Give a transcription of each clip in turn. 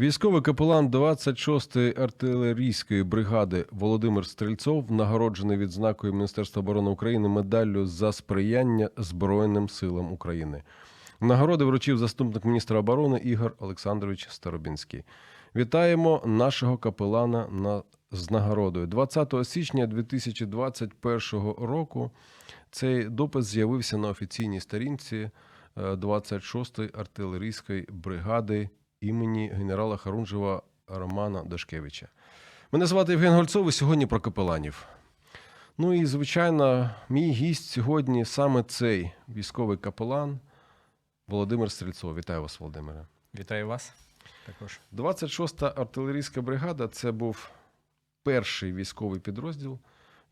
Військовий капелан 26-ї артилерійської бригади Володимир Стрельцов нагороджений відзнакою Міністерства оборони України медаллю за сприяння Збройним силам України. Нагороди вручив заступник міністра оборони Ігор Олександрович Старобінський. Вітаємо нашого капелана на з нагородою. 20 січня 2021 року цей допис з'явився на офіційній сторінці е, 26-ї артилерійської бригади імені генерала Харунжева Романа Дашкевича. Мене звати Євген Гольцов і сьогодні про капеланів. Ну і, звичайно, мій гість сьогодні саме цей військовий капелан Володимир Стрільцов. Вітаю вас, Володимире. Вітаю вас також. 26-та артилерійська бригада це був перший військовий підрозділ, в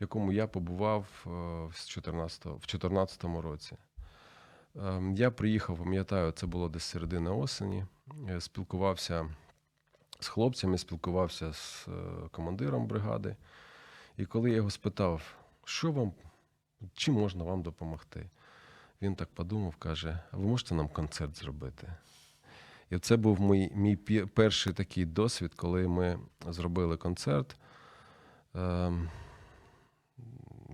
якому я побував е, 14, в 2014 році. Ем, Я приїхав, пам'ятаю, це було десь середина осені. Е, Спілкувався з хлопцями, спілкувався з е, командиром бригади. І коли я його спитав, що вам, чим можна вам допомогти, він так подумав, каже: а ви можете нам концерт зробити? І це був мій, мій перший такий досвід, коли ми зробили концерт. Ем,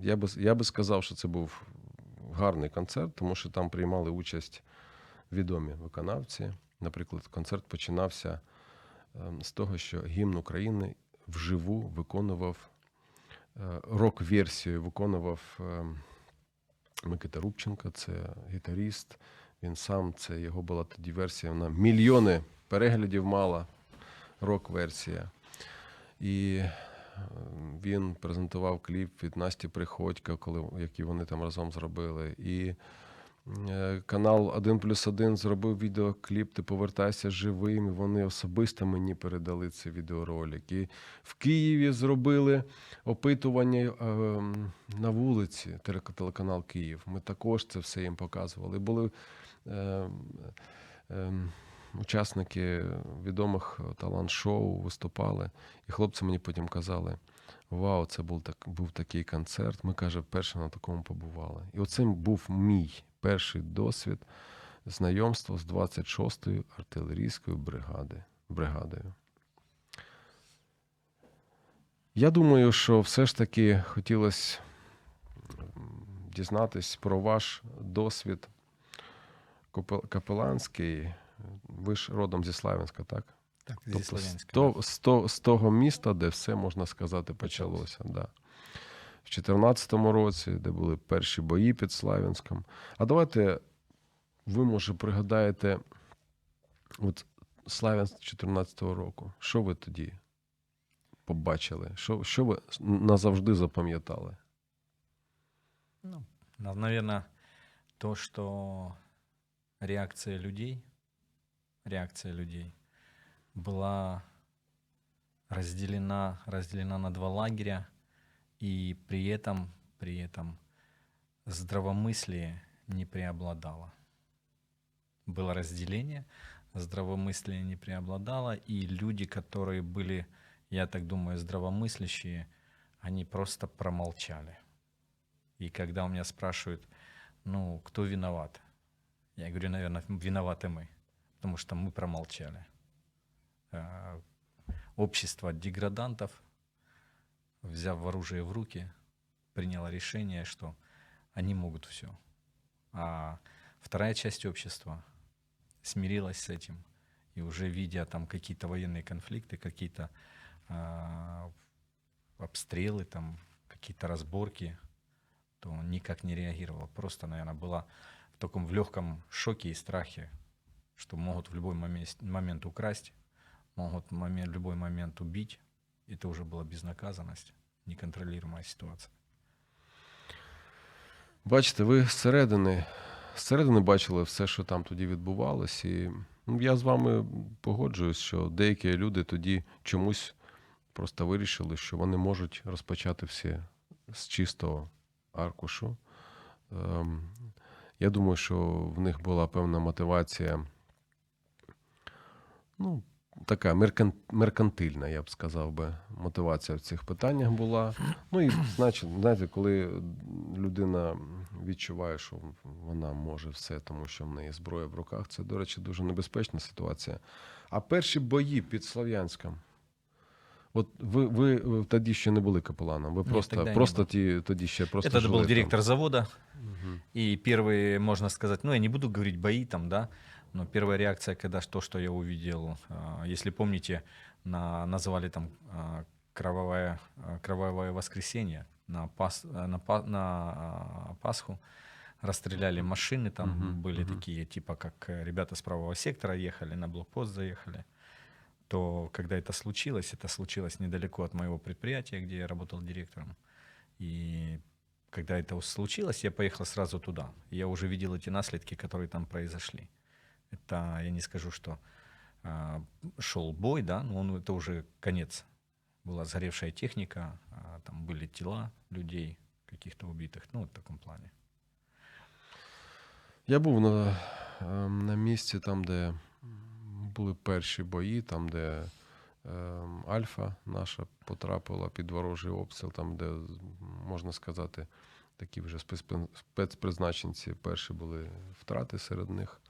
Я би, я би сказав, що це був гарний концерт, тому що там приймали участь відомі виконавці. Наприклад, концерт починався ем, з того, що гімн України вживу виконував е, рок-версію, виконував ем, Микита Рубченко, це гітаріст. Він сам, це його була тоді версія, вона мільйони переглядів мала, рок-версія. І е, він презентував кліп від Насті Приходько, коли, який вони там разом зробили. І канал 1 плюс 1 зробив відеокліп Ти повертайся живим. Вони особисто мені передали цей відеоролик. І в Києві зробили опитування е, на вулиці, телеканал Київ. Ми також це все їм показували. Були е, е, учасники відомих талант-шоу виступали, і хлопці мені потім казали: Вау, це був так був такий концерт. Ми каже, вперше на такому побували. І оцим був мій перший досвід знайомства з 26-ю артилерійською бригади, бригадою. Я думаю, що все ж таки хотілося дізнатись про ваш досвід капеланський. Ви ж родом зі Славянська, так? Так, Тобто з, Слов'янська. то, з, то, з того міста, де все, можна сказати, почалося. Да. В 2014 році, де були перші бої під Славянськом. А давайте ви, може, пригадаєте от Славянськ 2014 року. Що ви тоді побачили? Що, що ви назавжди запам'ятали? Ну, наверное, то, что реакция людей, реакция людей была разделена, разделена на два лагеря, и при этом, при этом здравомыслие не преобладало. Было разделение, здравомыслие не преобладало, и люди, которые были, я так думаю, здравомыслящие, они просто промолчали. И когда у меня спрашивают, ну, кто виноват? Я говорю, наверное, виноваты мы, потому что мы промолчали. Э, Общество деградантов, взяв оружие в руки, приняло решение, что они могут все. А вторая часть общества смирилась с этим. И уже видя там какие-то военные конфликты, какие-то а, обстрелы, там, какие-то разборки, то никак не реагировал. Просто, наверное, была в таком в легком шоке и страхе, что могут в любой момент, момент украсть, могут в любой момент убить. Это уже была безнаказанность, неконтролируемая ситуация. Бачите, ви зсередини, зсередини бачили все, що там тоді відбувалось. І ну, я з вами погоджуюсь, що деякі люди тоді чомусь просто вирішили, що вони можуть розпочати все з чистого аркушу. Ем, Я думаю, що в них була певна мотивація, ну, така меркан- меркантильна, я б сказав би, мотивація в цих питаннях була. Ну і значить, знаєте, коли людина відчуває, що вона може все, тому що в неї зброя в руках, це, до речі, дуже небезпечна ситуація. А перші бої під Слов'янськом. От ви, ви, ви тоді ще не були капеланом, ви Ні, просто, тоді не просто був. ті, тоді ще просто Это жили был там. директор завода, Мгм. И первые, можно сказать, ну я не буду говорить бои там, да, Но первая реакция, когда то, что я увидел, а, если помните, на, называли там а, кровавое, а, кровавое воскресенье на, пас, а, на, на Пасху, расстреляли машины, там Мгм, были мгм. такие, типа как э, ребята с правого сектора ехали, на блокпост заехали, то когда это случилось, это случилось недалеко от моего предприятия, где я работал директором, и когда это случилось, я поехал сразу туда. Я уже видел эти наследки, которые там произошли. Это, я не скажу, что а, шел бой, да, но он, это уже конец. Была сгоревшая техника, а, там были тела людей, каких-то убитых, ну, вот в таком плане. Я був на, ем, на місці там, де були перші бої, там, де ем, Альфа наша потрапила під ворожий обстріл, там, де, можна сказати, такі вже спецпри- спецпризначенці перші були втрати серед них.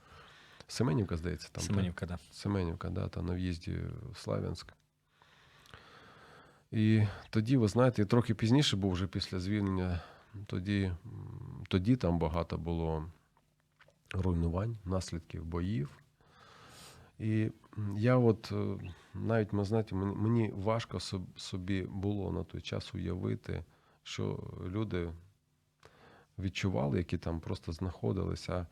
Семенівка, здається, там. так? Семенівка, да. Семенівка, да, там на в'їзді в Славянськ. І тоді, ви знаєте, трохи пізніше був вже після звільнення. Тоді, тоді там багато було руйнувань, наслідків боїв. І я от е, навіть ми знаєте, мені важко собі було на той час уявити, що люди відчували, які там просто знаходилися.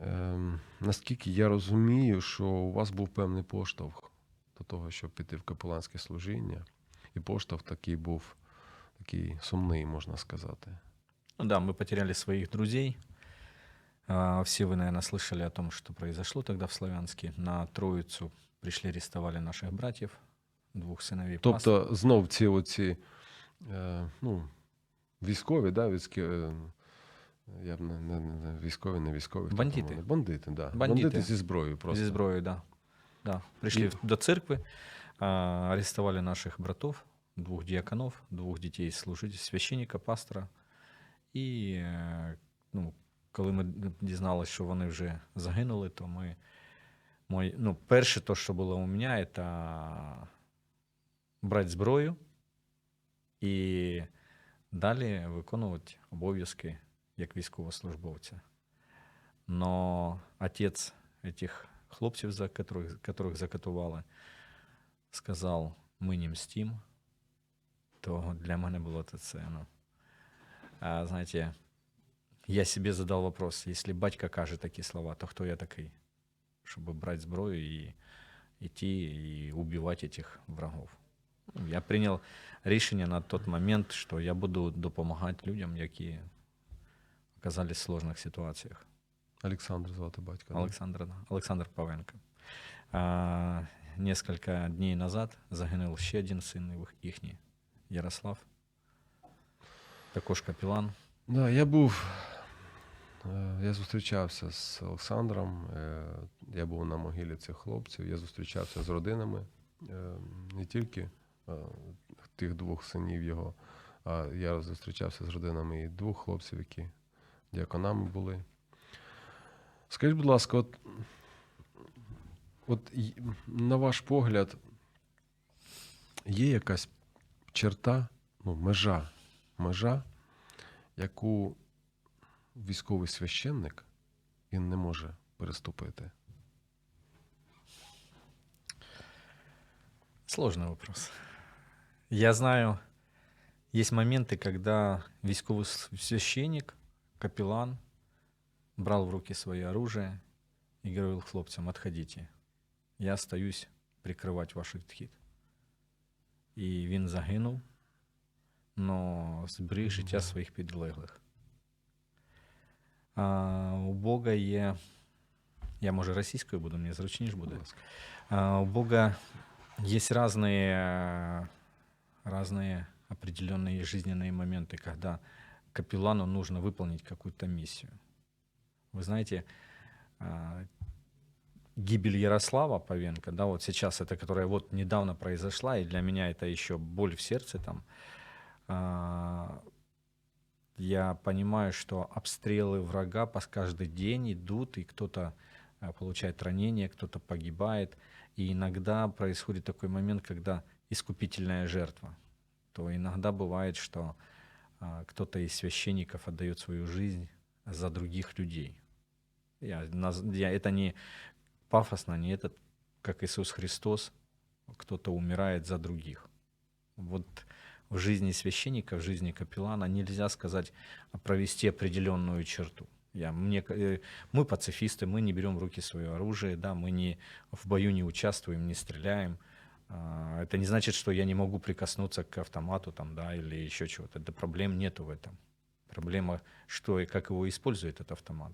Ем, наскільки я розумію, що у вас був певний поштовх до того, щоб піти в капеланське служіння, і поштовх такий був такий сумний, можна сказати. Ну да, мы потеряли своих друзей. А, Все вы, наверное, слышали о том, что произошло тогда в Славянске. На Троицу пришли, арестовали наших братьев, двух сыновей. пастора. Тобто, знов ці оці е, ну, військові, да, військові, е, я б не, не, не, військові, не військові. Бандити. вони? Бандити, да. Бандити. Бандити зі зброєю просто. Зі зброєю, да. да. Пришли И- до церкви, а, арестовали наших братов, двух диаконов, двух детей служителей, священника, пастора. І е, ну, коли ми дізналися, що вони вже загинули, то ми. Мой, ну, перше, то, що було у мене, це брати зброю і далі виконувати обов'язки як військовослужбовця. Но отець этих хлопців, за которых, которых закатували, сказав, ми не мстим, то для мене було це ценно. А, знаєте, я себе задав вопрос, если батька каже такі слова, то хто я такий, щоб брати зброю і йти і убивати этих врагов. Ну, Я прийняв рішення на той момент, що я буду допомагати людям, які оказались в сложних ситуаціях. Олександр звати батька. да? Александр, Олександр Павенко. А, несколько дней назад загинув ще один син їхній, Ярослав. Також капелан. Да, я був. е, Я зустрічався з Олександром. е, Я був на могилі цих хлопців. Я зустрічався з родинами е, не тільки е, тих двох синів його, а я зустрічався з родинами і двох хлопців, які діаконами були. Скажіть, будь ласка, от, от й- на ваш погляд, є якась черта, ну, межа, межа, яку військовий священник він не може переступити. Сложный вопрос. Я знаю, есть моменты, когда військовый с- священник, капеллан брал в руки свое оружие и говорил хлопцам, отходите, я остаюсь прикривати ваш відхід. І він загинув, но зберіг життя своїх підлеглих. А, у Бога є, я може російською буду, мені зручніше буде. Будь ласка. А, У Бога есть разные э, разные определенные жизненные моменты, когда капеллану нужно выполнить какую-то миссию. Вы знаете, а, гибель Ярослава Павенко, да, вот сейчас это, которая вот недавно произошла, и для меня это еще боль в сердце там, а, я понимаю, что обстрелы врага по каждый день идут, и кто-то а, получает ранение, кто-то погибает. И иногда происходит такой момент, когда искупительная жертва. То иногда бывает, что кто-то из священников отдает свою жизнь за других людей. Я, я, это не пафосно, не это, как Иисус Христос, кто-то умирает за других. Вот в жизни священника, в жизни капеллана нельзя сказать, а провести определенную черту. Я, мне, э, мы пацифисты, мы не берем в руки свое оружие, да, мы не, в бою не участвуем, не стреляем. А, это не значит, что я не могу прикоснуться к автомату там, да, или еще чего-то. Да проблем нету в этом. Проблема, что и как его использует этот автомат.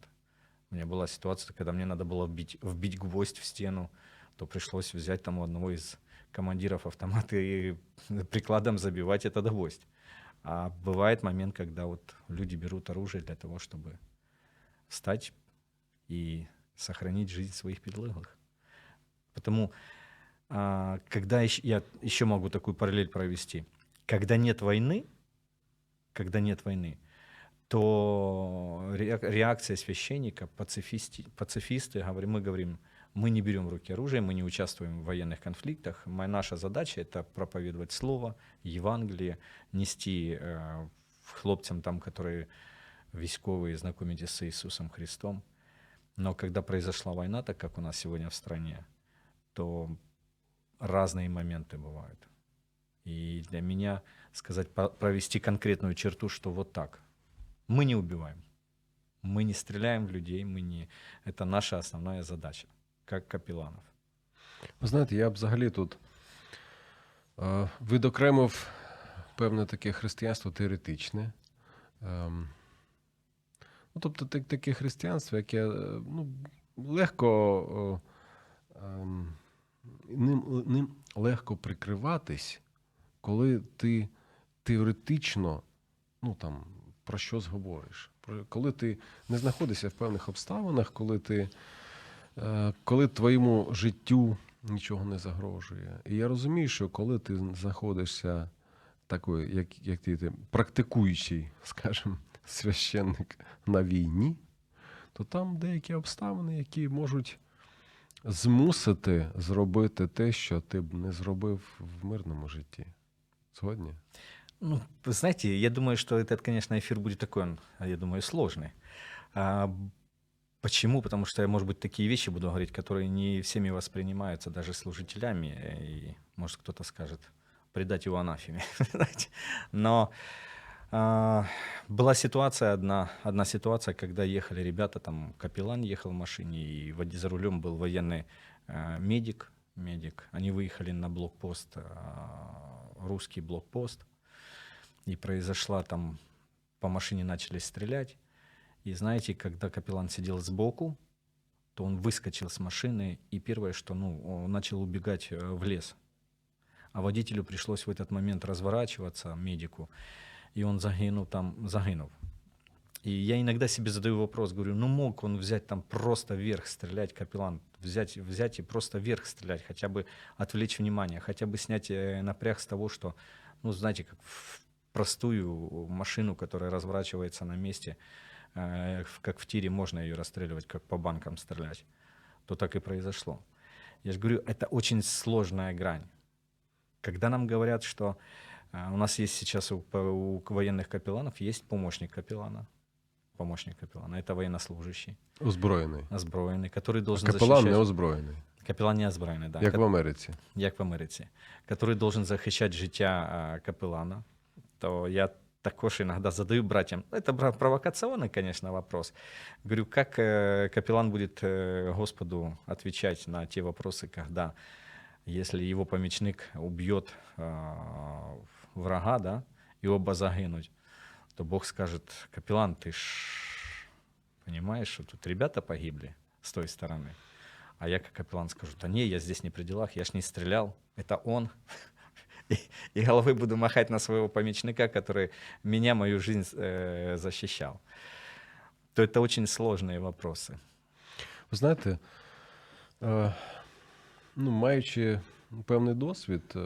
У меня была ситуация, когда мне надо было вбить, вбить гвоздь в стену, то пришлось взять там у одного из командиров автомата и прикладом забивать этот гвоздь. А бывает момент, когда вот люди берут оружие для того, чтобы встать и сохранить жизнь своих подлеглых. Потому, а, когда я еще могу такую параллель провести, когда нет войны, когда нет войны, то реакция священника, пацифисты, пацифисты мы говорим, мы не берем в руки оружие, мы не участвуем в военных конфликтах. Моя, наша задача — это проповедовать Слово, Евангелие, нести э, хлопцам там, которые військовые, знакомитесь с Иисусом Христом. Но когда произошла война, так как у нас сегодня в стране, то разные моменты бывают. И для меня сказать, провести конкретную черту, что вот так. Мы не убиваем. Мы не стреляем в людей, мы не... это наша основная задача як капіланов? Ви знаєте, я б взагалі тут е, відокремив певне таке християнство теоретичне. Е, ну, Тобто так, таке християнство, яке е, ну, легко е, ним, ним легко прикриватись, коли ти теоретично ну, там, про щось говориш. Коли ти не знаходишся в певних обставинах, коли ти Е, коли твоєму життю нічого не загрожує. І я розумію, що коли ти знаходишся такою, як як ти практикуючий, скажімо, священник на війні, то там деякі обставини, які можуть змусити зробити те, що ти б не зробив в мирному житті. Згодні? Ну, вы знаете, я думаю, что этот, конечно, эфир будет такой, он, я думаю, сложный. А, Почему? Потому что я, может быть, такие вещи буду говорить, которые не всеми воспринимаются даже служителями. И, может, кто-то скажет, предать его анафеме. Но была ситуация одна, одна ситуация, когда ехали ребята, там капеллан ехал в машине, и за рулем был военный э, медик, медик. Они выехали на блокпост, э, русский блокпост, и произошла там, по машине начали стрелять, и знаете, когда капеллан сидел сбоку, то он выскочил с машины, и первое, что ну, он начал убегать э, в лес. А водителю пришлось в этот момент разворачиваться, медику, и он загинул там, загинул. И я иногда себе задаю вопрос, говорю, ну мог он взять там просто вверх стрелять, капеллан, взять, взять и просто вверх стрелять, хотя бы отвлечь внимание, хотя бы снять э, напряг с того, что, ну знаете, как в простую машину, которая разворачивается на месте, Э, как в тире можно ее расстреливать, как по банкам стрелять, то так и произошло. Я же говорю, это очень сложная грань. Когда нам говорят, что у нас есть сейчас у, у военных капелланов есть помощник капеллана, помощник капеллана, это военнослужащий. Озброєний. Озброєний, который должен а капеллан защищать... не озброєний. Капеллан не озброєний, да. Як в Америці. Як в Америці. Который должен захищать життя капеллана. То я також иногда задаю братьям. Это провокационный, конечно, вопрос. Говорю, как э, капеллан будет э, Господу отвечать на те вопросы, когда, если его помечник убьет э, врага, да, и оба загинуть, то Бог скажет, капеллан, ты ж понимаешь, что тут ребята погибли с той стороны. А я как капеллан скажу, да не, я здесь не при делах, я ж не стрелял, это он. и, головой буду махать на своего помечника, который меня, мою жизнь э, защищал. То это очень сложные вопросы. Ви знаєте, е, ну, маючи певний досвід, е,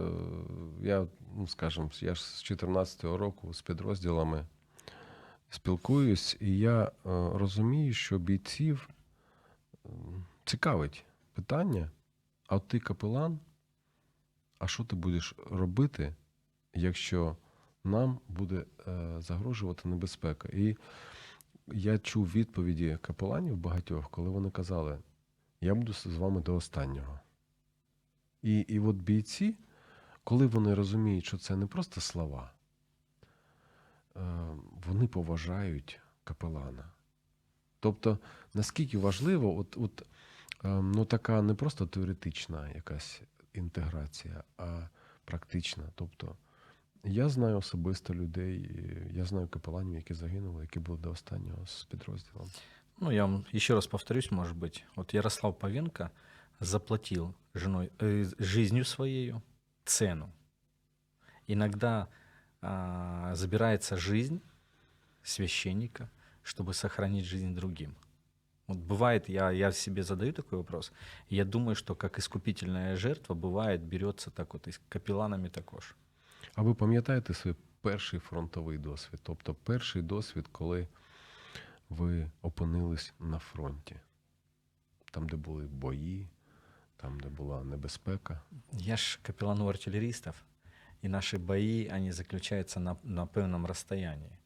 я, скажімо, я ж з 14-го року з підрозділами спілкуюсь, і я е, розумію, що бійців е, цікавить питання, а от ти капелан, а що ти будеш робити, якщо нам буде е, загрожувати небезпека? І я чув відповіді капеланів багатьох, коли вони казали: я буду з вами до останнього. І, і от бійці, коли вони розуміють, що це не просто слова, е, вони поважають капелана. Тобто, наскільки важливо, от, от, е, ну, така не просто теоретична якась інтеграція, а практична. Тобто, я знаю особисто людей, я знаю капеланів, які загинули, які були до останнього з підрозділом. Ну, я вам еще раз повторюсь, может быть. Вот Ярослав Павенко заплатил женой, э, жизнью своей цену. Иногда а, забирается жизнь священника, чтобы сохранить жизнь другим. Вот бывает, я, я себе задаю такой вопрос, и я думаю, что как искупительная жертва бывает, берется так вот и с капелланами також. А ви пам'ятаєте свій перший фронтовий досвід? Тобто перший досвід, коли ви опинились на фронті, там, де були бої, Там, де була небезпека. Я ж капеллан у артиллеристов, и наши бои, они заключаются на, на певном расстоянии.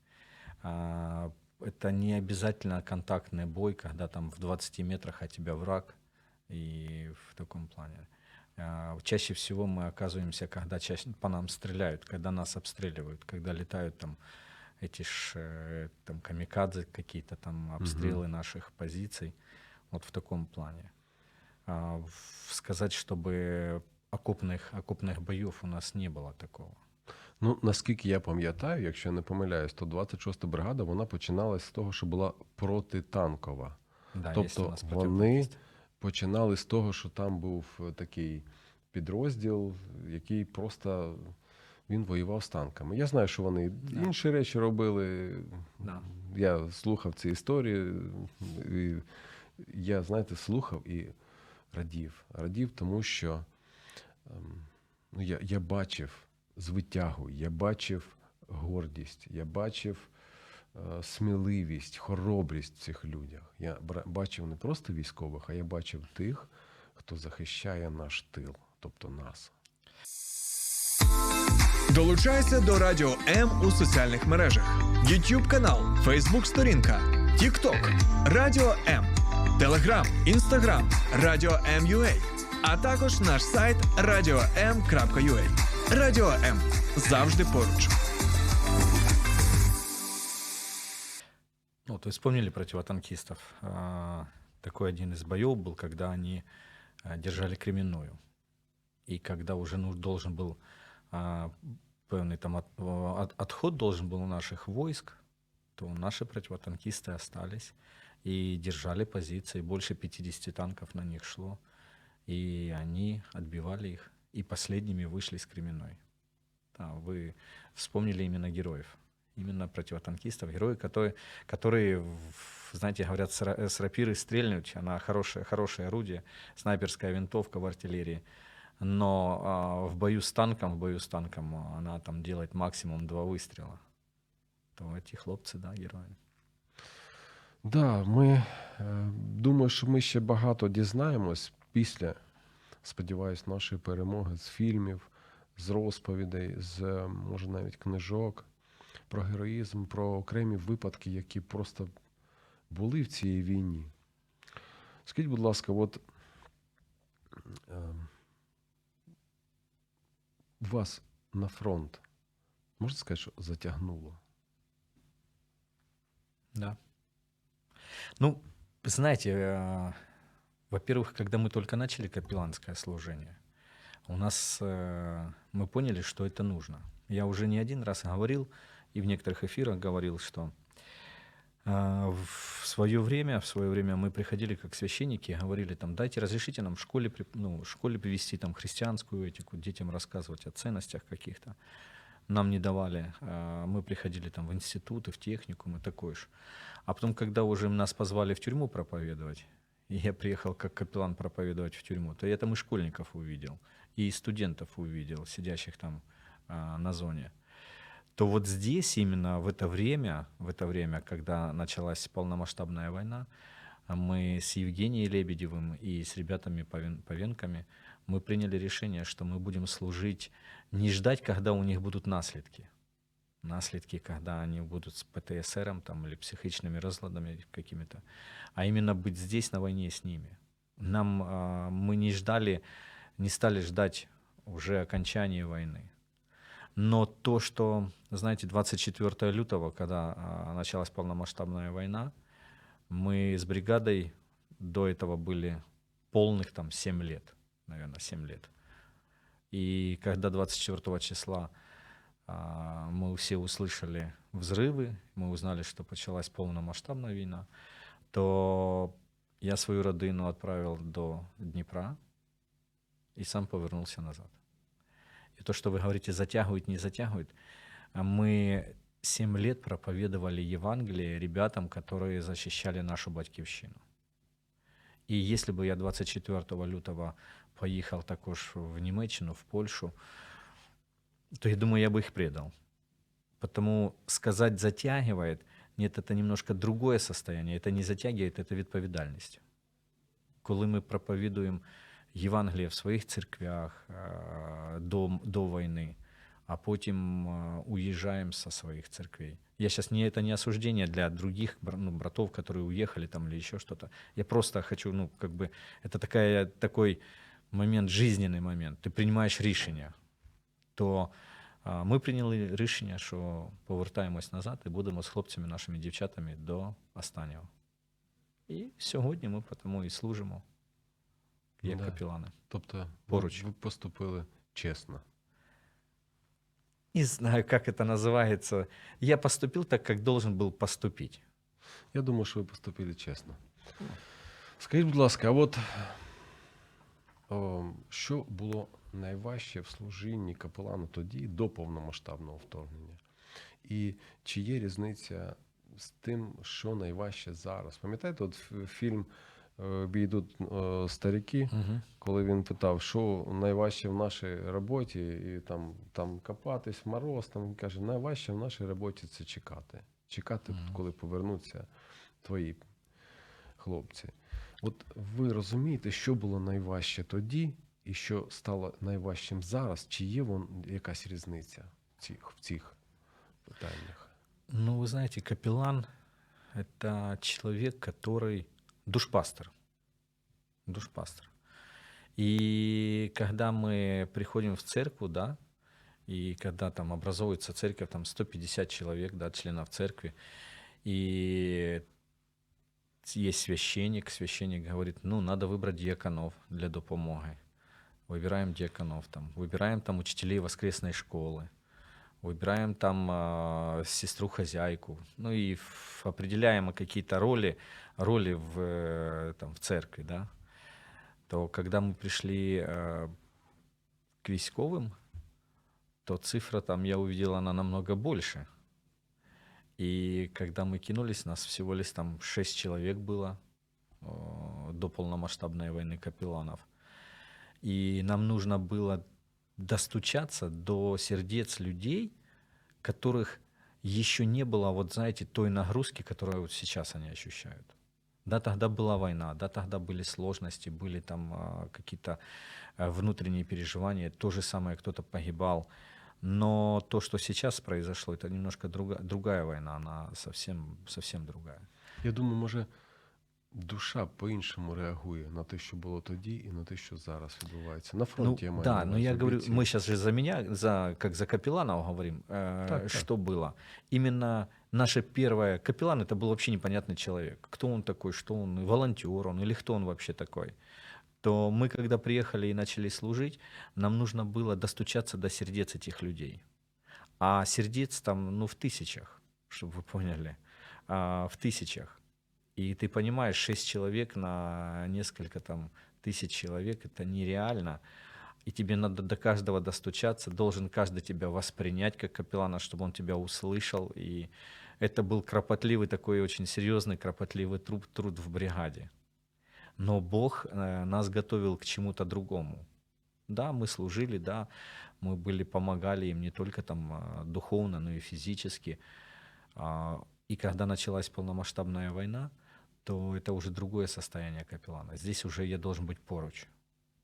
А, это не обязательно контактный бой, когда там в 20 метрах от тебя враг, и в таком плане. А, чаще всего мы оказываемся, когда чаще по нам стреляют, когда нас обстреливают, когда летают там эти ж, там камикадзе какие-то там обстрелы наших позиций. Вот в таком плане. А, в- сказать, чтобы окопных, окопных боев у нас не было такого. Ну, наскільки я пам'ятаю, якщо я не помиляюсь, то 26-та бригада вона починалась з того, що була протитанкова. Да, Тобто есть у нас вони противоположность. починали з того, що там був е, такий підрозділ, який просто він воював з танками. Я знаю, що вони Да. інші речі робили. Да. Я слухав ці історії, і я, знаєте, слухав і радів. Радів, тому що ем, ну, я, я бачив звитягу, я бачив гордість, я бачив е, сміливість, хоробрість в цих людях. Я бачив не просто військових, а я бачив тих, хто захищає наш тил, тобто нас. Долучайся до Радіо М у соціальних мережах: YouTube канал, Facebook сторінка, TikTok, Радіо М, Telegram, Instagram, Радіо М.UA, а також наш сайт radio.m.ua. Радіо М завжди поруч. Ну, Вот вы вспомнили противотанкистов. А, Такой один из боев был, когда они а, держали Кременную. И когда уже ну, должен был а, певный там от- от- отход должен был у наших войск, то наши противотанкисты остались и держали позиции. Больше 50 танков на них шло. И они отбивали их. И последними вышли с Кременной. Да, вы вспомнили именно героев. Именно противотанкистов. Герои, которые, которые знаете, говорят, с, с рапиры стрельнуть. Она хорошее, хорошее орудие. Снайперская винтовка в артиллерии. Но а, в бою с танком, в бою с танком а, она там делает максимум два выстрела. То эти хлопцы, да, герои. Да, ми е, думаю, що ми ще багато дізнаємось після, сподіваюсь, нашої перемоги з фільмів, з розповідей, з може навіть книжок про героїзм, про окремі випадки, які просто були в цій війні. Скажіть, будь ласка, от е, вас на фронт, можна сказати, що затягнуло? Да. Ну, знаете, э, во-первых, когда мы только начали капелланское служение, у нас э, мы поняли, что это нужно. Я уже не один раз говорил и в некоторых эфирах говорил, что А, В свое время, в свое время мы приходили как священники, говорили там, дайте, разрешите нам в школе, ну, в школе привести там христианскую этику, детям рассказывать о ценностях каких-то. Нам не давали. А, Мы приходили там в институты, в техникумы, такое же. А потом, когда уже нас позвали в тюрьму проповедовать, и я приехал как капеллан проповедовать в тюрьму, то я там и школьников увидел, и студентов увидел, сидящих там а, на зоне то вот здесь именно в это время, в это время, когда началась полномасштабная война, мы с Евгением Лебедевым и с ребятами Павенками мы приняли решение, что мы будем служить, не ждать, когда у них будут наследки. Наследки, когда они будут с ПТСРом там, или психичными разладами какими-то, а именно быть здесь на войне с ними. Нам а, мы не ждали, не стали ждать уже окончания войны. Но то, что, знаете, 24 лютого, когда а, началась полномасштабная война, мы с бригадой до этого были полных там 7 лет, наверное, 7 лет. И когда 24 числа а, мы все услышали взрывы, мы узнали, что началась полномасштабная война, то я свою родину отправил до Днепра и сам повернулся назад. И то, что вы говорите, затягивает, не затягивает, а мы 7 лет проповедовали Евангелие ребятам, которые защищали нашу батьківщину. И если бы я 24 лютого поехал також в Німеччину, в Польшу, то я думаю, я бы их предал. Потому сказать затягивает, нет, это немножко другое состояние. Это не затягивает, это відповідальність. Коли ми проповідуємо Євангеліє в своїх церквях е, до, до війни, а потім е, уезжаем со своих церквей. Я сейчас не это не осуждение для других бр- ну, братов, которые уехали там или еще что-то. Я просто хочу, ну, как бы, это такая, такой момент, жизненный момент. Ты принимаешь рішення, то а, ми прийняли рішення, що повертаємось назад і будемо з хлопцями, нашими дівчатами до останнього. І сьогодні ми тому і служимо як Да. капелани. Тобто ви- Поруч. ви поступили чесно. Не знаю, как это называется. Я поступил так, как должен был поступить. Я думаю, що ви поступили чесно. Скажіть, будь ласка, а от о, що було найважче в служінні капелану тоді, до повномасштабного вторгнення? І чи є різниця з тим, що найважче зараз? Пам'ятаєте, от фільм е, «Бійдуть е, старики, Угу. коли він питав, що найважче в нашій роботі, і там, там копатись мороз, там він каже, найважче в нашій роботі це чекати. Чекати, Мгм. коли повернуться твої хлопці. От ви розумієте, що було найважче тоді, і що стало найважчим зараз? Чи є вон якась різниця в цих, в цих питаннях? Ну, вы знаете, капеллан — это человек, который душпастер. Душпастер. И когда мы приходим в церковь, да, и когда там образовывается церковь, там 150 человек, да, членов церкви, и есть священник, священник говорит, ну, надо выбрать диаконов для допомоги. Выбираем диаконов там, выбираем там учителей воскресной школы, выбираем там а, сестру-хозяйку, ну и определяем какие-то роли, роли в, э, там, в церкви, да, то когда мы пришли э, к військовым, то цифра там, я увидел, она намного больше. И когда мы кинулись, нас всего лишь там 6 человек было э, до полномасштабной войны капелланов. И нам нужно было достучаться до сердец людей, которых еще не было, вот знаете, той нагрузки, которую вот сейчас они ощущают. Да, тогда была война, да, тогда были сложности, были там а, какие-то а, внутренние переживания, то же самое, кто-то погибал. Но то, что сейчас произошло, это немножко друга, другая война, она совсем, совсем другая. Я думаю, може, душа по-іншому реагує на те, що було тоді, і на те, що зараз відбувається. На фронті я ну, маю. да, на но увазі, я говорю, бійці. мы сейчас же за меня, за, как за капелланов говорим, э, Так, так. что было. Именно наше первое, капеллан это был вообще непонятный человек. Кто он такой, что он, волонтер он или кто он вообще такой. То мы, когда приехали и начали служить, нам нужно было достучаться до сердец этих людей. А сердец там, ну, в тысячах, чтобы вы поняли. а, в тысячах. И ты понимаешь, 6 человек на несколько там тысяч человек, это нереально. И тебе надо до каждого достучаться, должен каждый тебя воспринять как капеллана, чтобы он тебя услышал. И это был кропотливый такой очень серьезный кропотливый труд, труд в бригаде. Но Бог э, нас готовил к чему-то другому. Да, мы служили, да, мы были, помогали им не только там а, духовно, но и физически. А, И когда началась полномасштабная война, то это уже другое состояние капеллана. Здесь уже я должен быть поруч.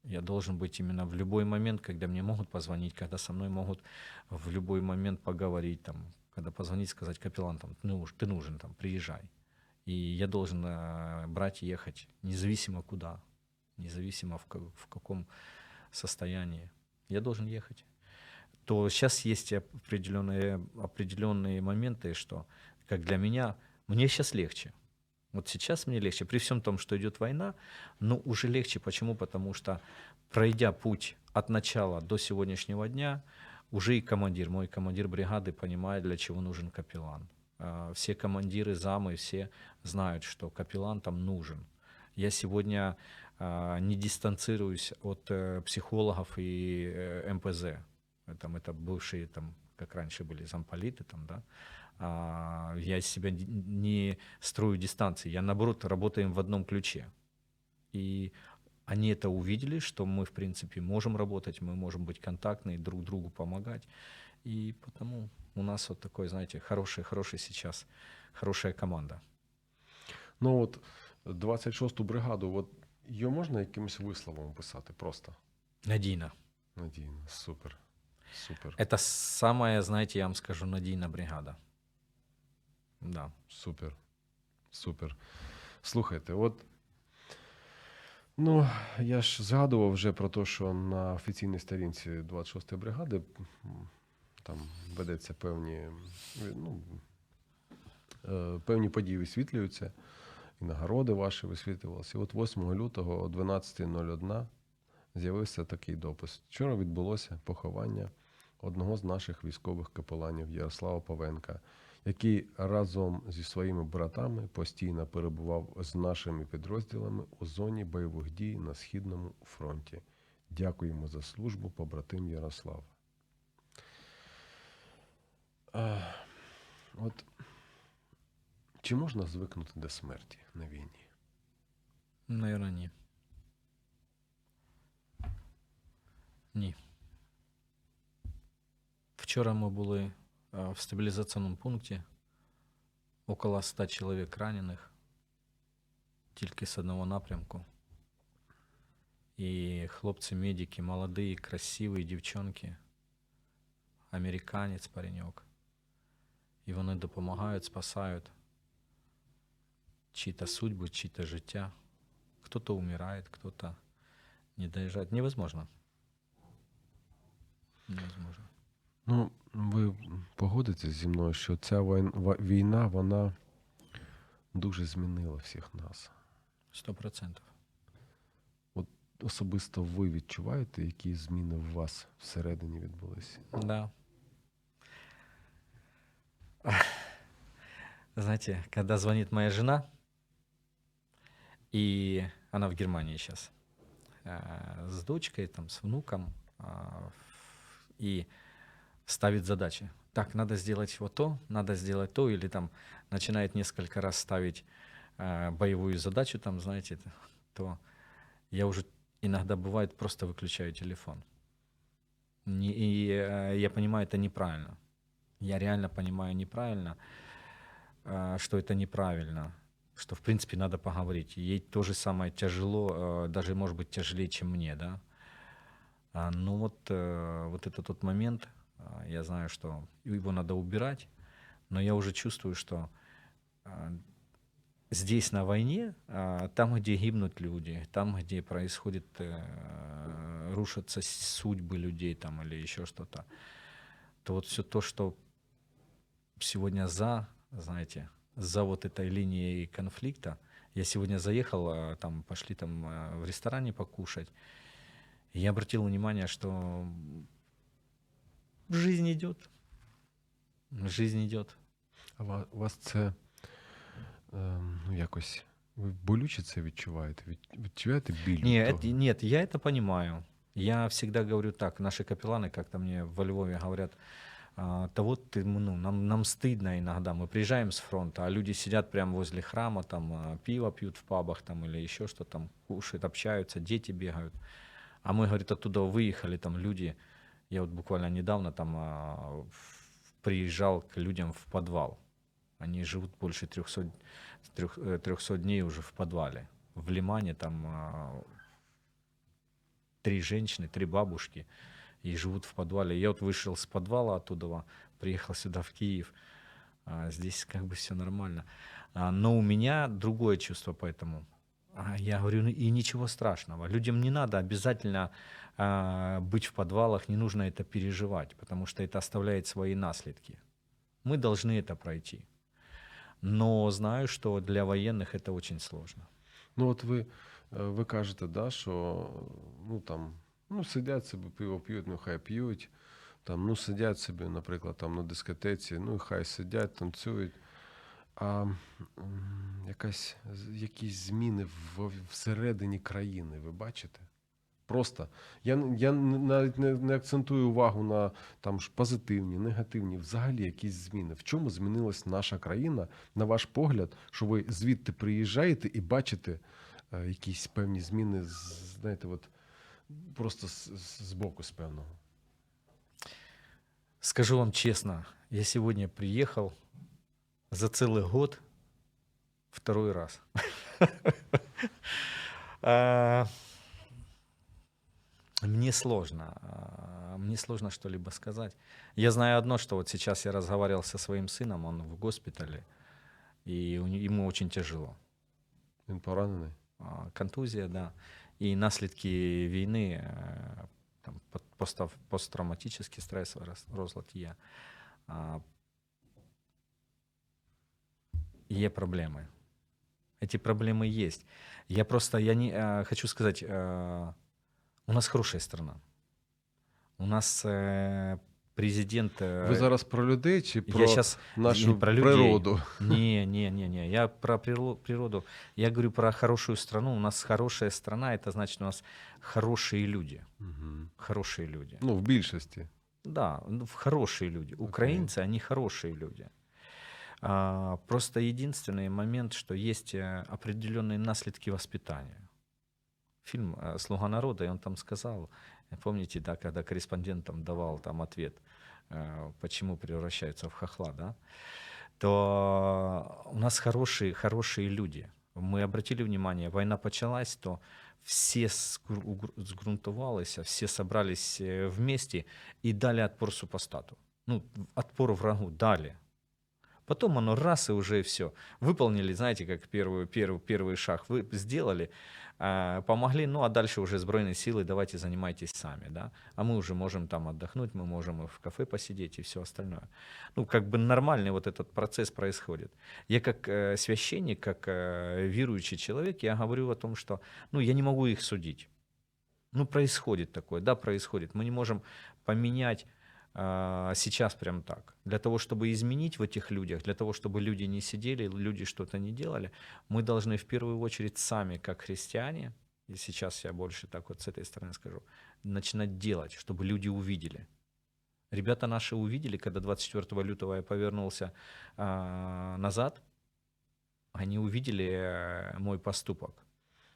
Я должен быть именно в любой момент, когда мне могут позвонить, когда со мной могут в любой момент поговорить, там, когда позвонить, сказать, капеллан, там, ты нужен, там, приезжай. И я должен э, брать и ехать, независимо куда, независимо в, в каком состоянии. Я должен ехать. То сейчас есть определенные, определенные моменты, что, как для меня, мне сейчас легче. Вот сейчас мне легче, при всем том, что идет война, но уже легче. Почему? Потому что пройдя путь от начала до сегодняшнего дня, уже и командир, мой командир бригады понимает, для чего нужен капеллан. А, Все командиры, замы, все знают, что капеллан там нужен. Я сегодня а, не дистанцируюсь от э, психологов и э, МПЗ. Там, это бывшие, там, как раньше были замполиты, там, да, а, я из себя не строю дистанции, я наоборот работаем в одном ключе. И они это увидели, что мы, в принципе, можем работать, мы можем быть контактны, друг другу помогать. И потому у нас вот такой, знаете, хороший, хороший сейчас, хорошая команда. Ну от 26-ту бригаду, от її можна якимось висловом описати просто? Надійно. Надійно, супер. Супер. Это самая, знаете, я вам скажу, надійна бригада. Да. Супер. Супер. Слухайте, от. Ну, я ж згадував вже про те, що на офіційній сторінці 26-ї бригади там ведеться певні, ну, е, певні події висвітлюються, і нагороди ваші висвітлювалися. І от 8 лютого о 12.01 з'явився такий допис. Вчора відбулося поховання одного з наших військових капеланів Ярослава Павенка, який разом зі своїми братами постійно перебував з нашими підрозділами у зоні бойових дій на Східному фронті. Дякуємо за службу, побратим Ярослав. А, от чи можна звикнути до смерті на війні? Наверное, ні. Ні. Вчора ми були е, в стабілізаційному пункті. Около 100 чоловік ранених. Тільки з одного напрямку. І хлопці-медики, молоді, красиві дівчонки. Американець, пареньок. І вони допомагають, спасають чьи-то судьбы, чьи-то життя. Кто-то умирает, кто-то не доезжает. Невозможно. Невозможно. Ну, ви погодитесь зі мною, що ця війна, вона дуже змінила всіх нас. Сто процентов. Особисто ви відчуваєте, які зміни в вас всередині відбулися? Да. Знаете, когда звонит моя жена, и она в Германии сейчас, с дочкой, там, с внуком, в- и ставит задачи. Так, надо сделать вот то, надо сделать то, или там начинает несколько раз ставить а, боевую задачу, там, знаете, то я уже иногда бывает просто выключаю телефон. И э, я понимаю, это неправильно. Я реально понимаю неправильно, э, что это неправильно, что в принципе надо поговорить. Ей то же самое тяжело, э, даже может быть тяжелее, чем мне, да. А, ну вот, э, вот это тот момент, я знаю, что его надо убирать, но я уже чувствую, что здесь на войне, там, где гибнут люди, там, где происходит, рушатся судьбы людей там или еще что-то, то вот все то, что сегодня за, знаете, за вот этой линией конфликта, я сегодня заехал, а, там пошли там а, в ресторане покушать, и я обратил внимание, что жизнь идет, жизнь идет. А ва- вас це ем, ну, якось ви болюче це відчуваєте? Від- Відчуваєте біль? від Не, того? это- нет, я это понимаю. Я всегда говорю так, наши капелланы как-то мне во Львове говорят, а, да вот ты, ну, нам, нам стыдно иногда, мы приезжаем с фронта, а люди сидят прямо возле храма, там а, пиво пьют в пабах там или еще что там, кушают, общаются, дети бегают. А мы, говорит, оттуда выехали, там люди, я вот буквально недавно там а, приезжал к людям в подвал. Они живут больше 300, трех- э, 300 дней уже в подвале. В Лимане там а, три женщины, три бабушки и живут в подвале. Я вот вышел с подвала оттуда, приехал сюда в Киев. А, здесь как бы все нормально. А, но у меня другое чувство поэтому. А, я говорю, ну и ничего страшного. Людям не надо обязательно быть в подвалах, не нужно это переживать, потому что это оставляет свои наследки. Мы должны это пройти. Но знаю, что для военных это очень сложно. Ну, от ви, е, ви кажете, да, що ну, там, ну, сидять собі, пиво п'ють, ну хай п'ють. Там, ну, сидять собі, наприклад, там на дискотеці, ну і хай сидять, танцюють. А якась, якісь зміни в, всередині країни, ви бачите? Просто. Я, я навіть не, не акцентую увагу на там, ж позитивні, негативні, взагалі якісь зміни. В чому змінилась наша країна, на ваш погляд, що ви звідти приїжджаєте і бачите е, якісь певні зміни, знаєте, от, просто з, з боку, з певного. Скажу вам честно, я сегодня приехал за целый год второй раз. А, Мне сложно. а, Мне сложно что-либо сказать. Я знаю одно, что вот сейчас я разговаривал со своим сыном, он в госпитале, и ему очень тяжело. Він поранений. А, контузия, да, и наслідки війни, е, там, по- постав- посттравматический стрессовый роз- розлад є. А, Є проблеми. Эти проблемы есть. Я просто, я не, э, хочу сказать, э, у нас хорошая страна. У нас э, президент... э, Ви зараз про людей чи про я сейчас нашу про людей. природу? не, не, не, не. Я про природу. Я говорю про хорошую страну. У нас хорошая страна, это значит у нас хорошие люди. Мгм. Хорошие люди. Ну, в більшості. Да, ну, хорошие люди. Украинцы, они хорошие люди. А, просто единственный момент, что есть э, определенные наследки воспитания. Фильм э, «Слуга народа», и он там сказал, э, помните, да, когда корреспондент там давал там ответ, э, почему превращаются в хохла, да, то у нас хорошие, хорошие люди. Мы обратили внимание, война началась, то все сгрунтовались, все собрались э, вместе и дали отпор супостату. Ну, отпор врагу дали. Потом оно раз и уже все. Выполнили, знаете, как первый, первый, первый шаг. Вы сделали, а, помогли, ну а дальше уже сбройные силы, давайте занимайтесь сами, да. А мы уже можем там отдохнуть, мы можем в кафе посидеть и все остальное. Ну, как бы нормальный вот этот процесс происходит. Я как э, священник, как э, верующий человек, я говорю о том, что, ну, я не могу их судить. Ну, происходит такое, да, происходит. Мы не можем поменять сейчас прям так. Для того, чтобы изменить в этих людях, для того, чтобы люди не сидели, люди что-то не делали, мы должны в первую очередь сами, как христиане, и сейчас я больше так вот с этой стороны скажу, начинать делать, чтобы люди увидели. Ребята наши увидели, когда 24 лютого я повернулся а, назад, они увидели э, мой поступок,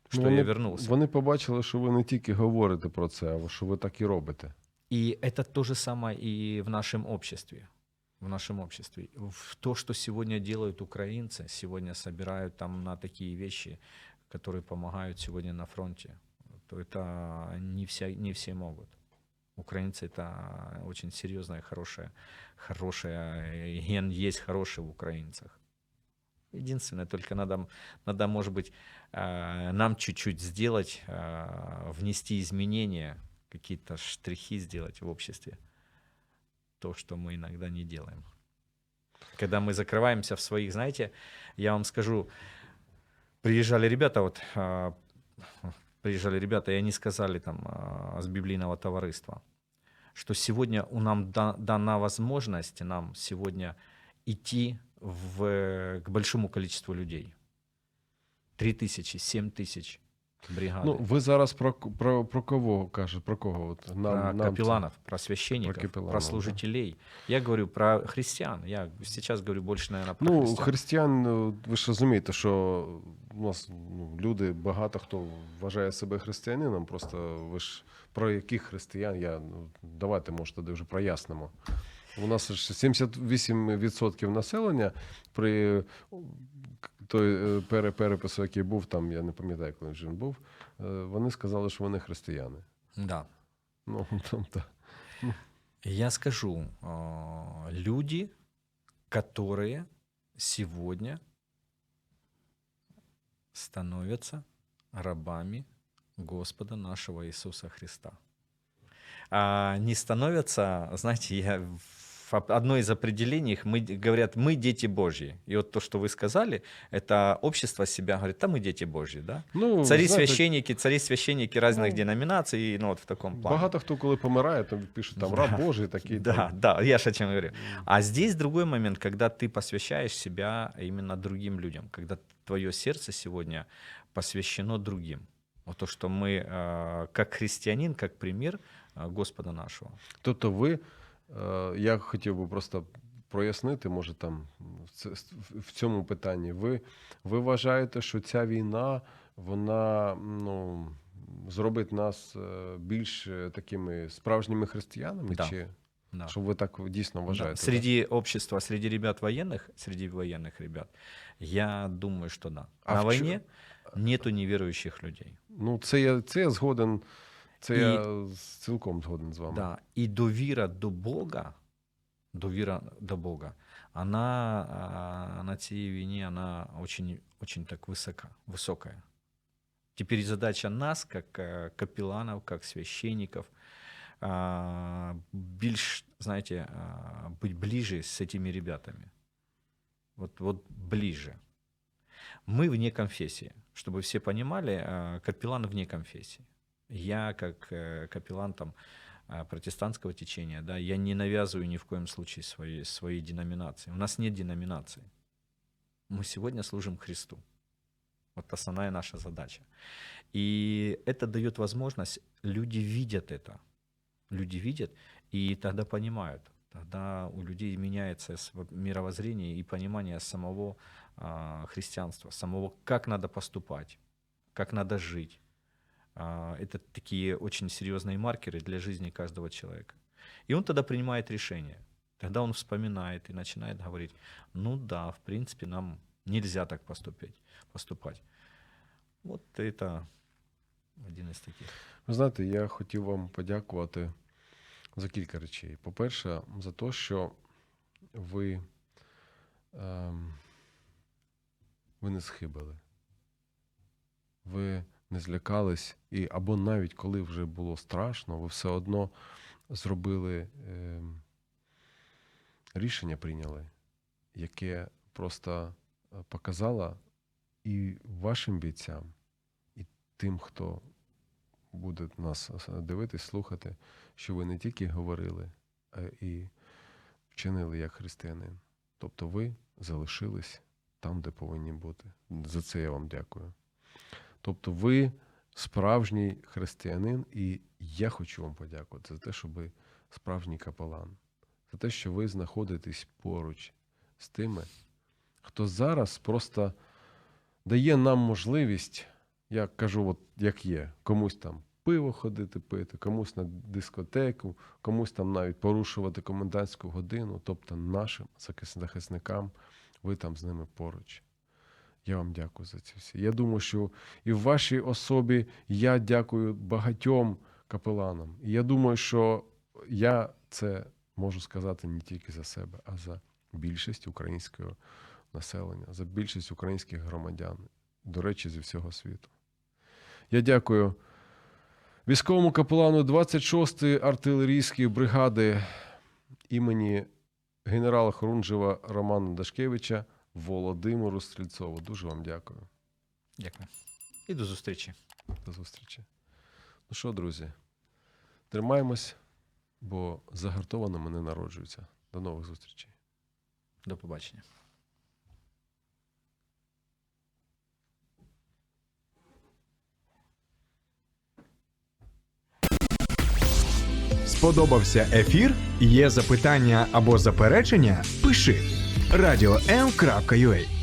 что Ну, я вони, вернулся. Вони побачили, що ви не тільки говорите про це, а що ви так і робите. И это то же самое и в нашем обществе. В нашем обществе. В то, что сегодня делают украинцы, сегодня собирают там на такие вещи, которые помогают сегодня на фронте, то это не, вся, не все могут. Украинцы это очень серьезная, хорошая, хорошая, ген есть хороший в украинцах. Единственное, только надо, надо может быть, э, нам чуть-чуть сделать, э, внести изменения, какие-то штрихи сделать в обществе. То, что мы иногда не делаем. Когда мы закрываемся в своих, знаете, я вам скажу, приезжали ребята, вот а, приезжали ребята, и они сказали там а, с библейного товариства, что сегодня у нам да- дана возможность нам сегодня идти в, к большому количеству людей. Три тысячи, семь тысяч бригады. Ну, ви зараз про, про, про кого кажете? Про кого? От, про нам, нам це- капелланов, про священников, Про про, капелланов, да. служителей. Я говорю про христиан. Я сейчас говорю больше, наверное, про Ну, христиан. християн, ну, ви ж розумієте, що у нас ну, люди, багато хто вважає себе християнином, просто ви ж про яких християн, я, ну, давайте, може, тоді вже прояснимо. У нас ж 78% населення при той пере- перепису, який був там, я не пам'ятаю, коли вже він був, вони сказали, що вони християни. Да. Ну, тобто, Я скажу, люди, которые сегодня становятся рабами Господа нашего Иисуса Христа. А не становятся, знаете, я одно из определений их, мы, говорят, мы дети Божьи. И вот то, что вы сказали, это общество себя говорит, да, мы дети Божьи, да? ну, Цари священники, цари священники разных Ну, деноминаций, ну вот в таком плане. Багато хто, коли помирає, то пишуть там раб Божий такий. Да, там. да, я же о чем говорю. А здесь другой момент, когда ты посвящаешь себя именно другим людям, когда твое сердце сегодня посвящено другим. Вот то, что мы, э, как христианин, как пример э, Господа нашего. Тобто е, я хотів би просто прояснити, може там в це- в цьому питанні. Ви, ви вважаєте, що ця війна, вона ну, зробить нас е, більш е, такими справжніми християнами? Да. Чи Да. що ви так дійсно Да. вважаєте? так? Среди общества, среди ребят военных, среди военных ребят, я думаю, что да. А На в чё- войне нету неверующих людей. Ну, це я, це я згоден, це І- я цілком згоден з вами. Да. И довіра до Бога, довіра до Бога, она а, на цій війні она очень, очень так высока, высокая. Теперь задача нас, как э, капелланов, как священников, а, більш, знаете, а, быть ближе с этими ребятами. Вот, вот ближе. Мы вне конфессии. Чтобы все понимали, а, капеллан вне конфессии. Я, как э, капеллан там, а, протестантского течения, да, я не навязываю ни в коем случае своей, своей деноминации. У нас нет деноминации. Мы сегодня служим Христу. Вот основная наша задача. И это дает возможность, люди видят это. Люди видят и тогда понимают. Тогда у людей меняется мировоззрение и понимание самого а, христианства, самого, как надо поступать, как надо жить. А, Это такие очень серьезные маркеры для жизни каждого человека. И он тогда принимает решение. Тогда он вспоминает и начинает говорить, ну да, в принципе, нам нельзя так поступить, поступать. Вот это один из таких. Ви знаєте, я хотів вам подякувати за кілька речей. По-перше, за те, що ви, ем, ви не схибили. Ви не злякались, і або навіть коли вже було страшно, ви все одно зробили ем, рішення прийняли, яке просто е, показало і вашим бійцям, і тим, хто буде нас е, дивитись, слухати, що ви не тільки говорили, а і вчинили як християнин. Тобто ви залишились там, де повинні бути. За це я вам дякую. Тобто, ви справжній християнин, і я хочу вам подякувати за те, що ви справжній капелан, за те, що ви знаходитесь поруч з тими, хто зараз просто дає нам можливість я кажу, от як є, комусь там пиво ходити пити, комусь на дискотеку, комусь там навіть порушувати комендантську годину, тобто нашим захис- захисникам, ви там з ними поруч. Я вам дякую за це все. Я думаю, що і в вашій особі я дякую багатьом капеланам. І я думаю, що я це можу сказати не тільки за себе, а за більшість українського населення, за більшість українських громадян, до речі, зі всього світу. Я дякую військовому капелану 26-ї артилерійської бригади імені генерала Хорунжева Романа Дашкевича Володимиру Стрільцову. Дуже вам дякую. Дякую. І до зустрічі. До зустрічі. Ну що, друзі, тримаємось, бо загартовано мене народжується. До нових зустрічей. До побачення. Сподобався ефір? Є запитання або заперечення? Пиши. radio.m.ua